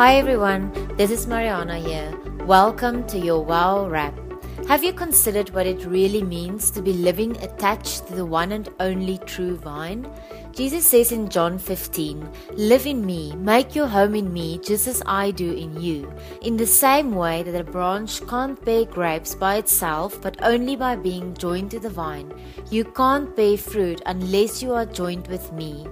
Hi everyone, this is Mariana here. Welcome to your Wow Wrap. Have you considered what it really means to be living attached to the one and only true vine? Jesus says in John 15, Live in me, make your home in me, just as I do in you. In the same way that a branch can't bear grapes by itself, but only by being joined to the vine, you can't bear fruit unless you are joined with me.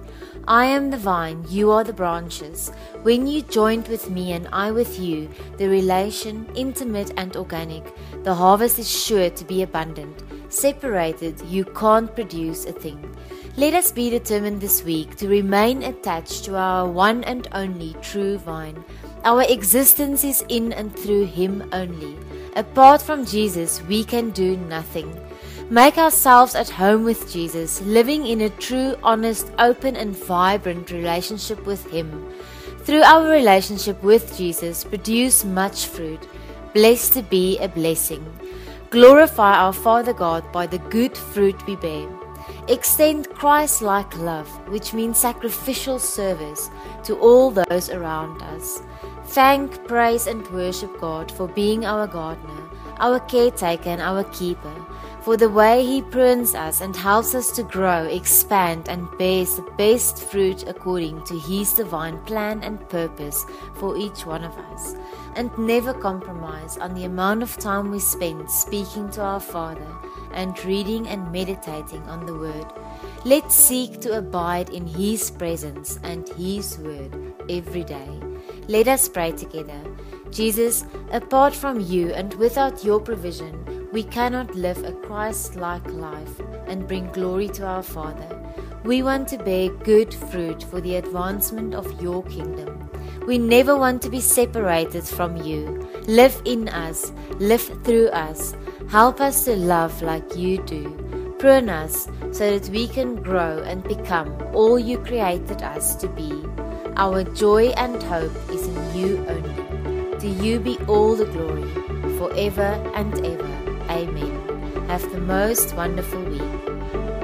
I am the vine, you are the branches. When you joined with me and I with you, the relation, intimate and organic, the harvest is sure to be abundant. Separated, you can't produce a thing. Let us be determined this week to remain attached to our one and only true vine. Our existence is in and through Him only. Apart from Jesus, we can do nothing. Make ourselves at home with Jesus, living in a true, honest, open, and vibrant relationship with Him. Through our relationship with Jesus, produce much fruit. Blessed to be a blessing. Glorify our Father God by the good fruit we bear. Extend Christ like love, which means sacrificial service, to all those around us. Thank, praise, and worship God for being our gardener, our caretaker, and our keeper for the way He prunes us and helps us to grow, expand, and bear the best fruit according to His divine plan and purpose for each one of us. And never compromise on the amount of time we spend speaking to our Father and reading and meditating on the Word. Let's seek to abide in His presence and His Word every day. Let us pray together. Jesus, apart from you and without your provision, we cannot live a Christ like life and bring glory to our Father. We want to bear good fruit for the advancement of your kingdom. We never want to be separated from you. Live in us, live through us. Help us to love like you do. Prune us so that we can grow and become all you created us to be. Our joy and hope is in you only. To you be all the glory, forever and ever. Amen. Have the most wonderful week.